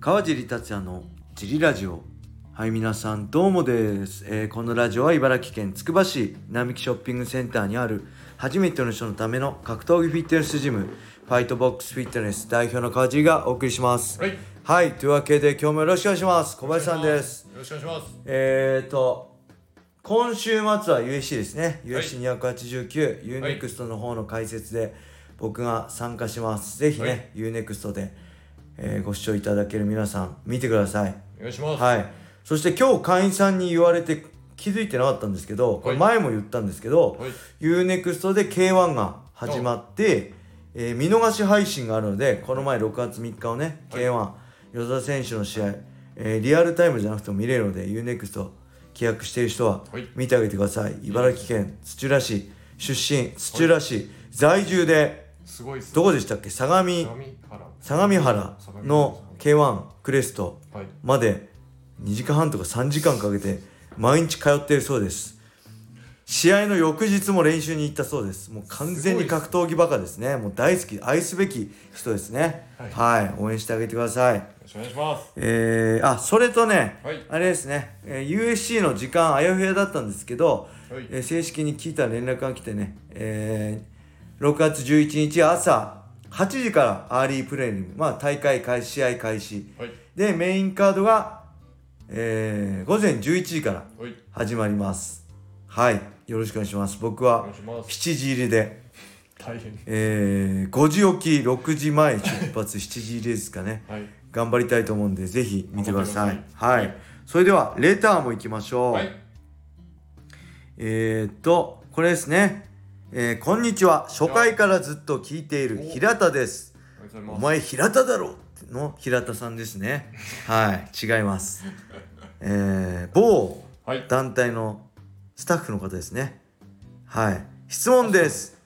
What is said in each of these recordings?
川尻達也のジリラジオ。はい皆さんどうもです、えーこのラジオは茨城県つくば市並木ショッピングセンターにある初めての人のための格闘技フィットネスジムファイトボックスフィットネス代表の川尻がお送りします。はい。はいというわけで今日もよろしくお願いします。小林さんです。よろしくお願いします。えーと今週末は USC ですね。はい。USC289、UNEXT の方の解説で僕が参加します。ぜひね、はい。UNEXT で、えーご視聴いただける皆さん見てください。お願いします。はい。そして今日会員さんに言われて気づいてなかったんですけどこれ前も言ったんですけど、はい。UNEXT で K1 が始まって、えー見逃し配信があるのでこの前6月3日をね、はい。K1 与田選手の試合、えーリアルタイムじゃなくても見れるので UNEXT 契約している人ははい。見てあげてください、茨城県土浦市出身土浦市、在住ですごいっす。どこでしたっけ？相模。相模原。相模原の K1 クレスト。はい。まで2時間半とか3時間かけて毎日通っているそうです。試合の翌日も練習に行ったそうです。もう完全に格闘技バカですね。もう大好き愛すべき人ですね。はい、応援してあげてください。よろしくお願いします。えー、あそれとね、はい。あれですね、えー USC の時間あやふやだったんですけど、はい。えー正式に聞いた連絡が来てね、えー6月11日朝8時から early prelim、まあ、大会開始試合開始はい。でメインカードが、えー午前11時からはい。始まりますはいよろしくお願いします僕おは願いします。7時入りで、大変。えー5時起き6時前出発 7時入りですかねはい。頑張りたいと思うんでぜひ見てください頑張ってくださいはい、それではレターも行きましょう、はい。えー、っとこれですね、えーこんにちは。初回からずっと聞いている平田です。お前平田だろの平田さんですね。はい違います。えー、某はい。団体のスタッフの方ですね。はい。質問です。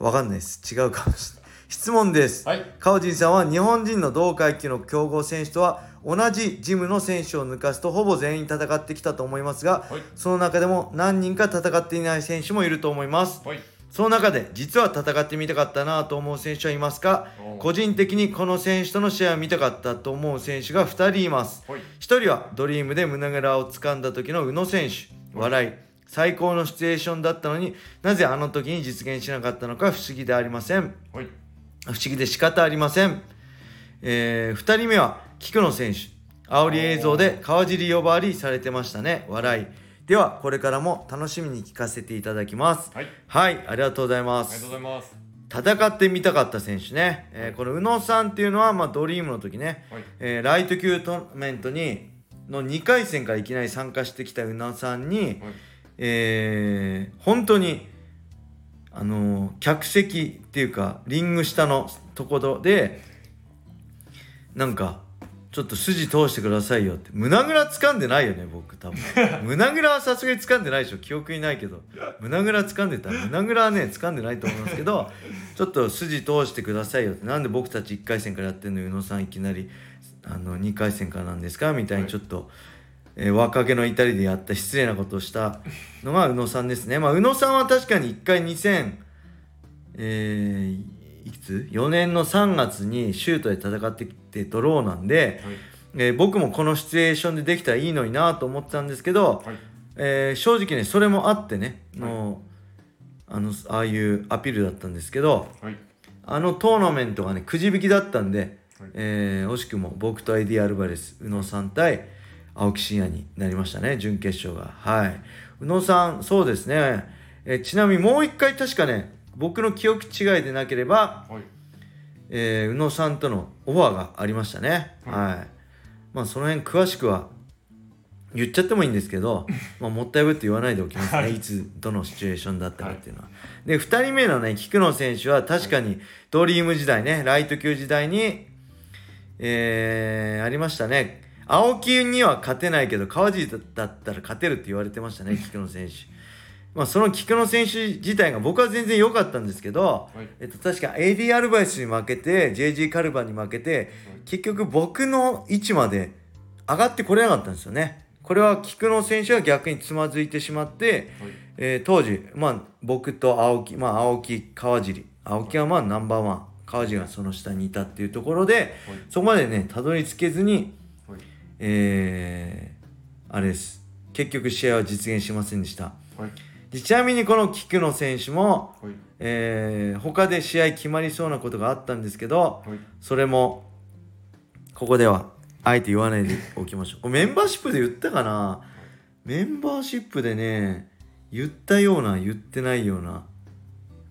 わかんないです。違うかもしれない。質問です。はい。川尻さんは日本人の同階級の強豪選手とは同じジムの選手を抜かすとほぼ全員戦ってきたと思いますがはい。その中でも何人か戦っていない選手もいると思います。はい。その中で実は戦ってみたかったなと思う選手はいますか？個人的にこの選手との試合を見たかったと思う選手が2人います。はい。1人はドリームで胸ぐらを掴んだ時の宇野選手。笑い。最高のシチュエーションだったのになぜあの時に実現しなかったのか不思議でありません。はい。不思議で仕方ありません、え2人目は菊野選手煽り映像で川尻呼ばわりされてましたね笑いではこれからも楽しみに聞かせていただきますはい。はいありがとうございまありがとうすございます。戦ってみたかった選手ね、えーこの宇野さんっていうのは、まあ、ドリームの時ね、はい。えーライト級トーナメントにの2回戦からいきなり参加してきた宇野さんに、はい。えー本当にあのー客席っていうかリング下のところでなんかちょっと筋通してくださいよって。胸ぐら掴んでないよね僕多分。胸ぐらはさすがに掴んでないでしょ記憶にないけど。胸ぐら掴んでた。ら胸ぐらはね掴んでないと思いますけど ちょっと筋通してくださいよって。なんで僕たち1回戦からやってんの宇野さんいきなり。あの2回戦からなんですか？みたいにちょっと、えー若気の至りでやった失礼なことをしたのが宇野さんですね。まあ、宇野さんは確かに1回2000、えーいくつ ?4 年の3月にシュートで戦ってきてドローなんで、はい。えー僕もこのシチュエーションでできたらいいのになと思ってたんですけど、はい。えー正直ねそれもあってね、もうあのああいうアピールだったんですけどはい。あのトーナメントがねくじ引きだったんで、はいえー惜しくも僕とエディ・アルバレス宇野さん対青木真也になりましたね準決勝がはい宇野さんそうですね、えーちなみにもう一回確かね僕の記憶違いでなければ、はい。えー宇野さんとのオファーがありましたね。はい、まあその辺詳しくは言っちゃってもいいんですけど、まあ、もったいぶって言わないでおきますね、はい。い、つどのシチュエーションだったかっていうのは。で2人目のね菊野選手は確かにドリーム時代ねライト級時代に、えーありましたね。青木には勝てないけど川尻だったら勝てるって言われてましたね 菊野選手。まあ、その菊野選手自体が僕は全然良かったんですけど、はい。えっと、確か AD アルバイスに負けて JG カルバンに負けて結局僕の位置まで上がってこれなかったんですよね。これは菊野選手が逆につまずいてしまって、はい。えー当時、まあ、僕と青木、まあ、青木川尻。青木はまあナンバーワン。川地がその下にいたっていうところではい。そこまでねたどり着けずにはい。えー、あれです。結局試合は実現しませんでした。はいでちなみにこの菊野選手も、はい。えー他で試合決まりそうなことがあったんですけどはい。それもここではあえて言わないでおきましょう。メンバーシップで言ったかな？メンバーシップでね言ったような言ってないような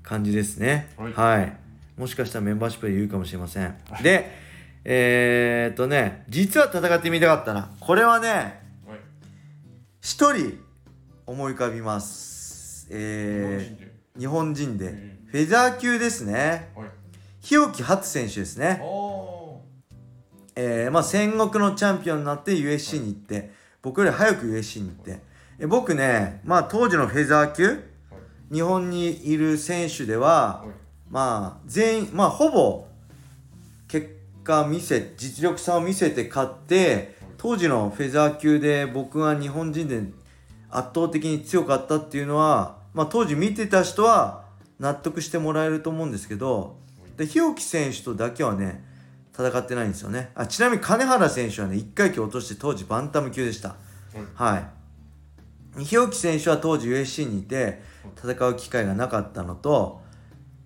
感じですね。はい。もしかしたらメンバーシップで言うかもしれません。でえー、っとね実は戦ってみたかったな。これはねはい。一人思い浮かびますえー、日本人で。うん。フェザー級ですね。はい。日置初選手ですね。おえーまあ、戦国のチャンピオンになって USC に行って、僕より早く USC に行って、え僕ね、まあ、当時のフェザー級はい。日本にいる選手では、はい。まあ全員まあほぼ結果見せ実力差を見せて勝って当時のフェザー級で僕が日本人で圧倒的に強かったっていうのは、まあ、当時見てた人は納得してもらえると思うんですけどで日置選手とだけはね戦ってないんですよね。あちなみに金原選手はね1階級落として当時バンタム級でした。はい。日置選手は当時 USC にいて戦う機会がなかったのと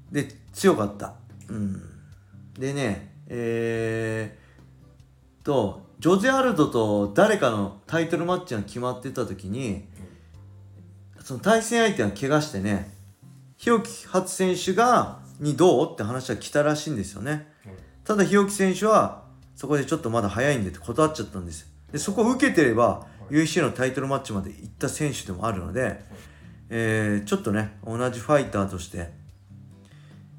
で強かった。うん。でねえー、とジョゼ・アルドと誰かのタイトルマッチが決まってた時にその対戦相手が怪我してね日置初選手がにどうって話が来たらしいんですよね。ただ日置選手はそこでちょっとまだ早いんでって断っちゃったんです。よでそこを受けてれば USC のタイトルマッチまで行った選手でもあるので、えーちょっとね同じファイターとして、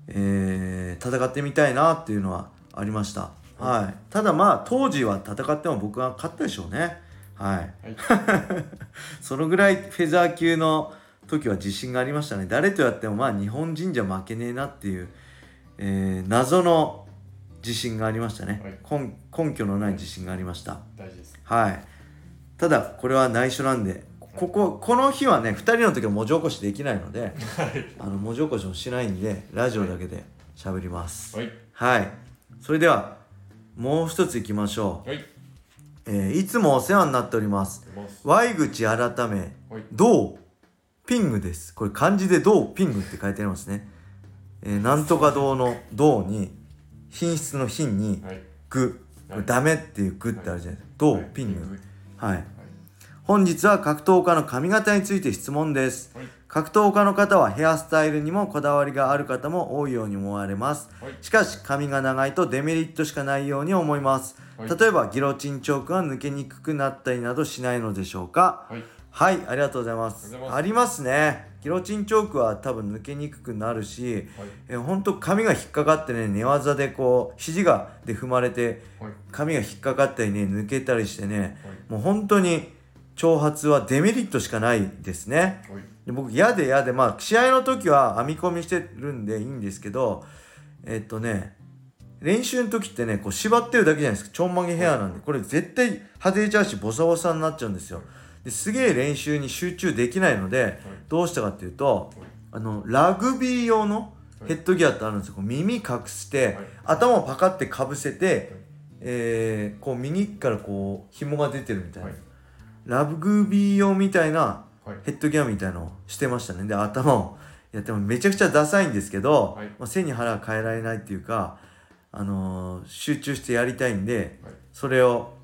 えー戦ってみたいなっていうのはありました、はい、ただまあ当時は戦っても僕は勝ったでしょうねはい。はい。そのぐらいフェザー級の時は自信がありましたね。誰とやってもまあ日本人じゃ負けねえなっていう、えー謎の自信がありましたね、根根拠のない自信がありました。大事です。はい。ただこれは内緒なんでこここの日はね2人の時は文字起こしできないので はい。あの文字起こしもしないんでラジオだけで喋ります。はい。はい。それではもう一ついきましょう、はいえーいつもお世話になっております。出ます。ワイ口改めはい。どう？ピングです。これ漢字でどう？ピングって書いてありますね、えーなんとか堂のどうに品質の品にはい。具こはい。れダメっていう具ってあるじゃないですか。どう？はい。ピング。ははい。本日は格闘家の髪型について質問です。はい。格闘家の方はヘアスタイルにもこだわりがある方も多いように思われます。はい。しかし髪が長いとデメリットしかないように思います。はい例えばギロチンチョークが抜けにくくなったりなどしないのでしょうか？はい。はいありがとうございます。あります。ね。ギロチンチョークは多分抜けにくくなるしはい。えほんと髪が引っかかってね寝技でこう肘がで踏まれてはい。髪が引っかかったりね抜けたりしてねはい。もう本当に長髪はデメリットしかないですね。はい。で僕嫌で嫌でまあ試合の時は編み込みしてるんでいいんですけどえっとね練習の時ってねこう縛ってるだけじゃないですか。ちょんまげヘアなんで。これ絶対外れちゃうしボサボサになっちゃうんですよ。ですげえ練習に集中できないのでどうしたかっていうとあのラグビー用のヘッドギアってあるんですよ。こう耳隠してはい。頭をパカってかぶせてえーこう右からこう紐が出てるみたいな、はい。ラグビー用みたいなはい。ヘッドギアみたいのをしてましたね。で頭をやってもめちゃくちゃダサいんですけど、はい。まあ、背に腹が変えられないっていうか、あのー集中してやりたいんではい。それを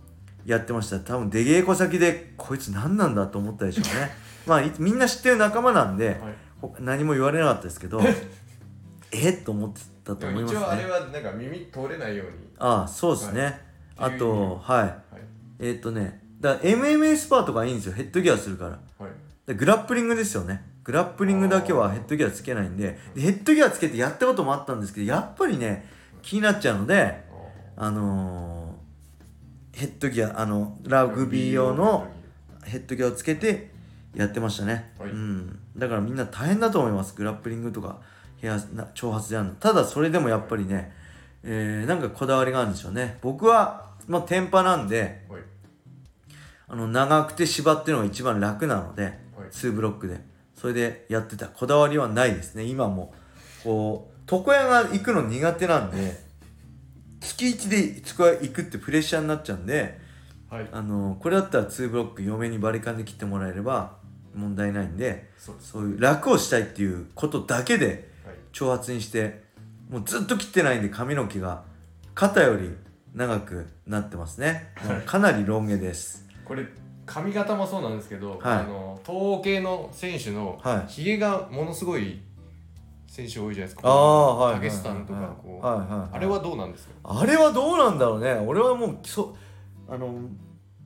やってました。多分出稽古先でこいつ何なんだと思ったでしょうね。まあいみんな知ってる仲間なんで、はい。ほ何も言われなかったですけど えっ？と思ってたと思いますね。一応あれはなんか耳通れないように。ああそうですね、はい。あとはい。はい。えーっとねだから MMA スパーとかいいんですよ。ヘッドギアするから。はい。でグラップリングですよね。グラップリングだけはヘッドギアつけないんで。でヘッドギアつけてやったこともあったんですけどやっぱりね気になっちゃうのでああのーヘッドギアあのラグビー用のヘッドギア。をつけてやってましたね、はい。うん、だからみんな大変だと思います。グラップリングとかヘアな長髪でやるの。ただそれでもやっぱりね、えーなんかこだわりがあるんでしょうね。僕は、まあ、テンパなんではい。あの長くて縛ってるのが一番楽なので、はい。2ブロックで。それでやってた。こだわりはないですね。今もこう床屋が行くの苦手なんで月1で床屋行くってプレッシャーになっちゃうんではい。あのこれだったら2ブロック嫁にバリカンで切ってもらえれば問題ないんでそういう楽をしたいっていうことだけではい。挑発にしてもうずっと切ってないんで髪の毛が肩より長くなってますね、もうかなりロン毛です。これ髪型もそうなんですけど、はい。あの東欧系の選手のはい。ひげがものすごい選手多いじゃないですか。ああはいタケスタンとかこう、はいはいはい。あれはどうなんですか？あれはどうなんだろうね。俺はもうそあの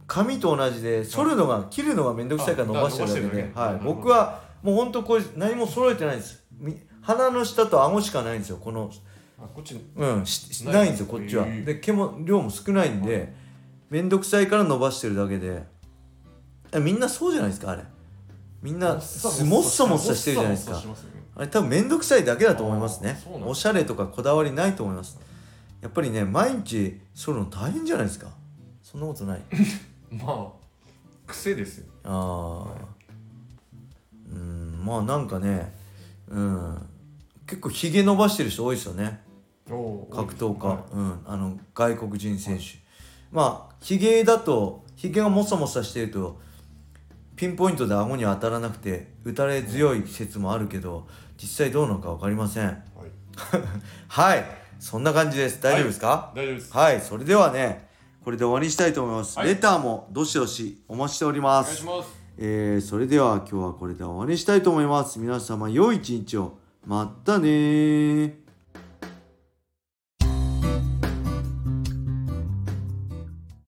髪と同じで剃るのが、切るのがめんどくさいから伸ばしてるだけで。あ伸ばしてるだけ。はい。僕はもうほんとこれ何も揃えてないんですみ鼻の下と顎しかないんですよ。このあこっちうんししないないんですよこっちは。へえで毛も量も少ないんでめんどくさいから伸ばしてるだけで。えみんなそうじゃないですかあれ。みんなすもっさもっさしてるじゃないですか。もっさもっさしますよねあれ多分めんどくさいだけだと思いますね。おしゃれとかこだわりないと思います。やっぱりね毎日剃るの大変じゃないですか。そんなことない。まあ癖ですよ。ああうんまあなんかねうん。結構ひげ伸ばしてる人多いですよね。お格闘家、はうん。あの外国人選手、まあひげだとひげがもさもさしてるとピンポイントで顎に当たらなくて打たれ強い説もあるけど実際どうなのか分かりません。いはい。はい。そんな感じです。大丈夫ですか？大丈夫です。はい、それではねこれで終わりにしたいと思います、はい。レターもどしどしお待ちしておりまお願いすします。えーそれでは今日はこれで終わりにしたいと思います。皆様良い一日を。またねー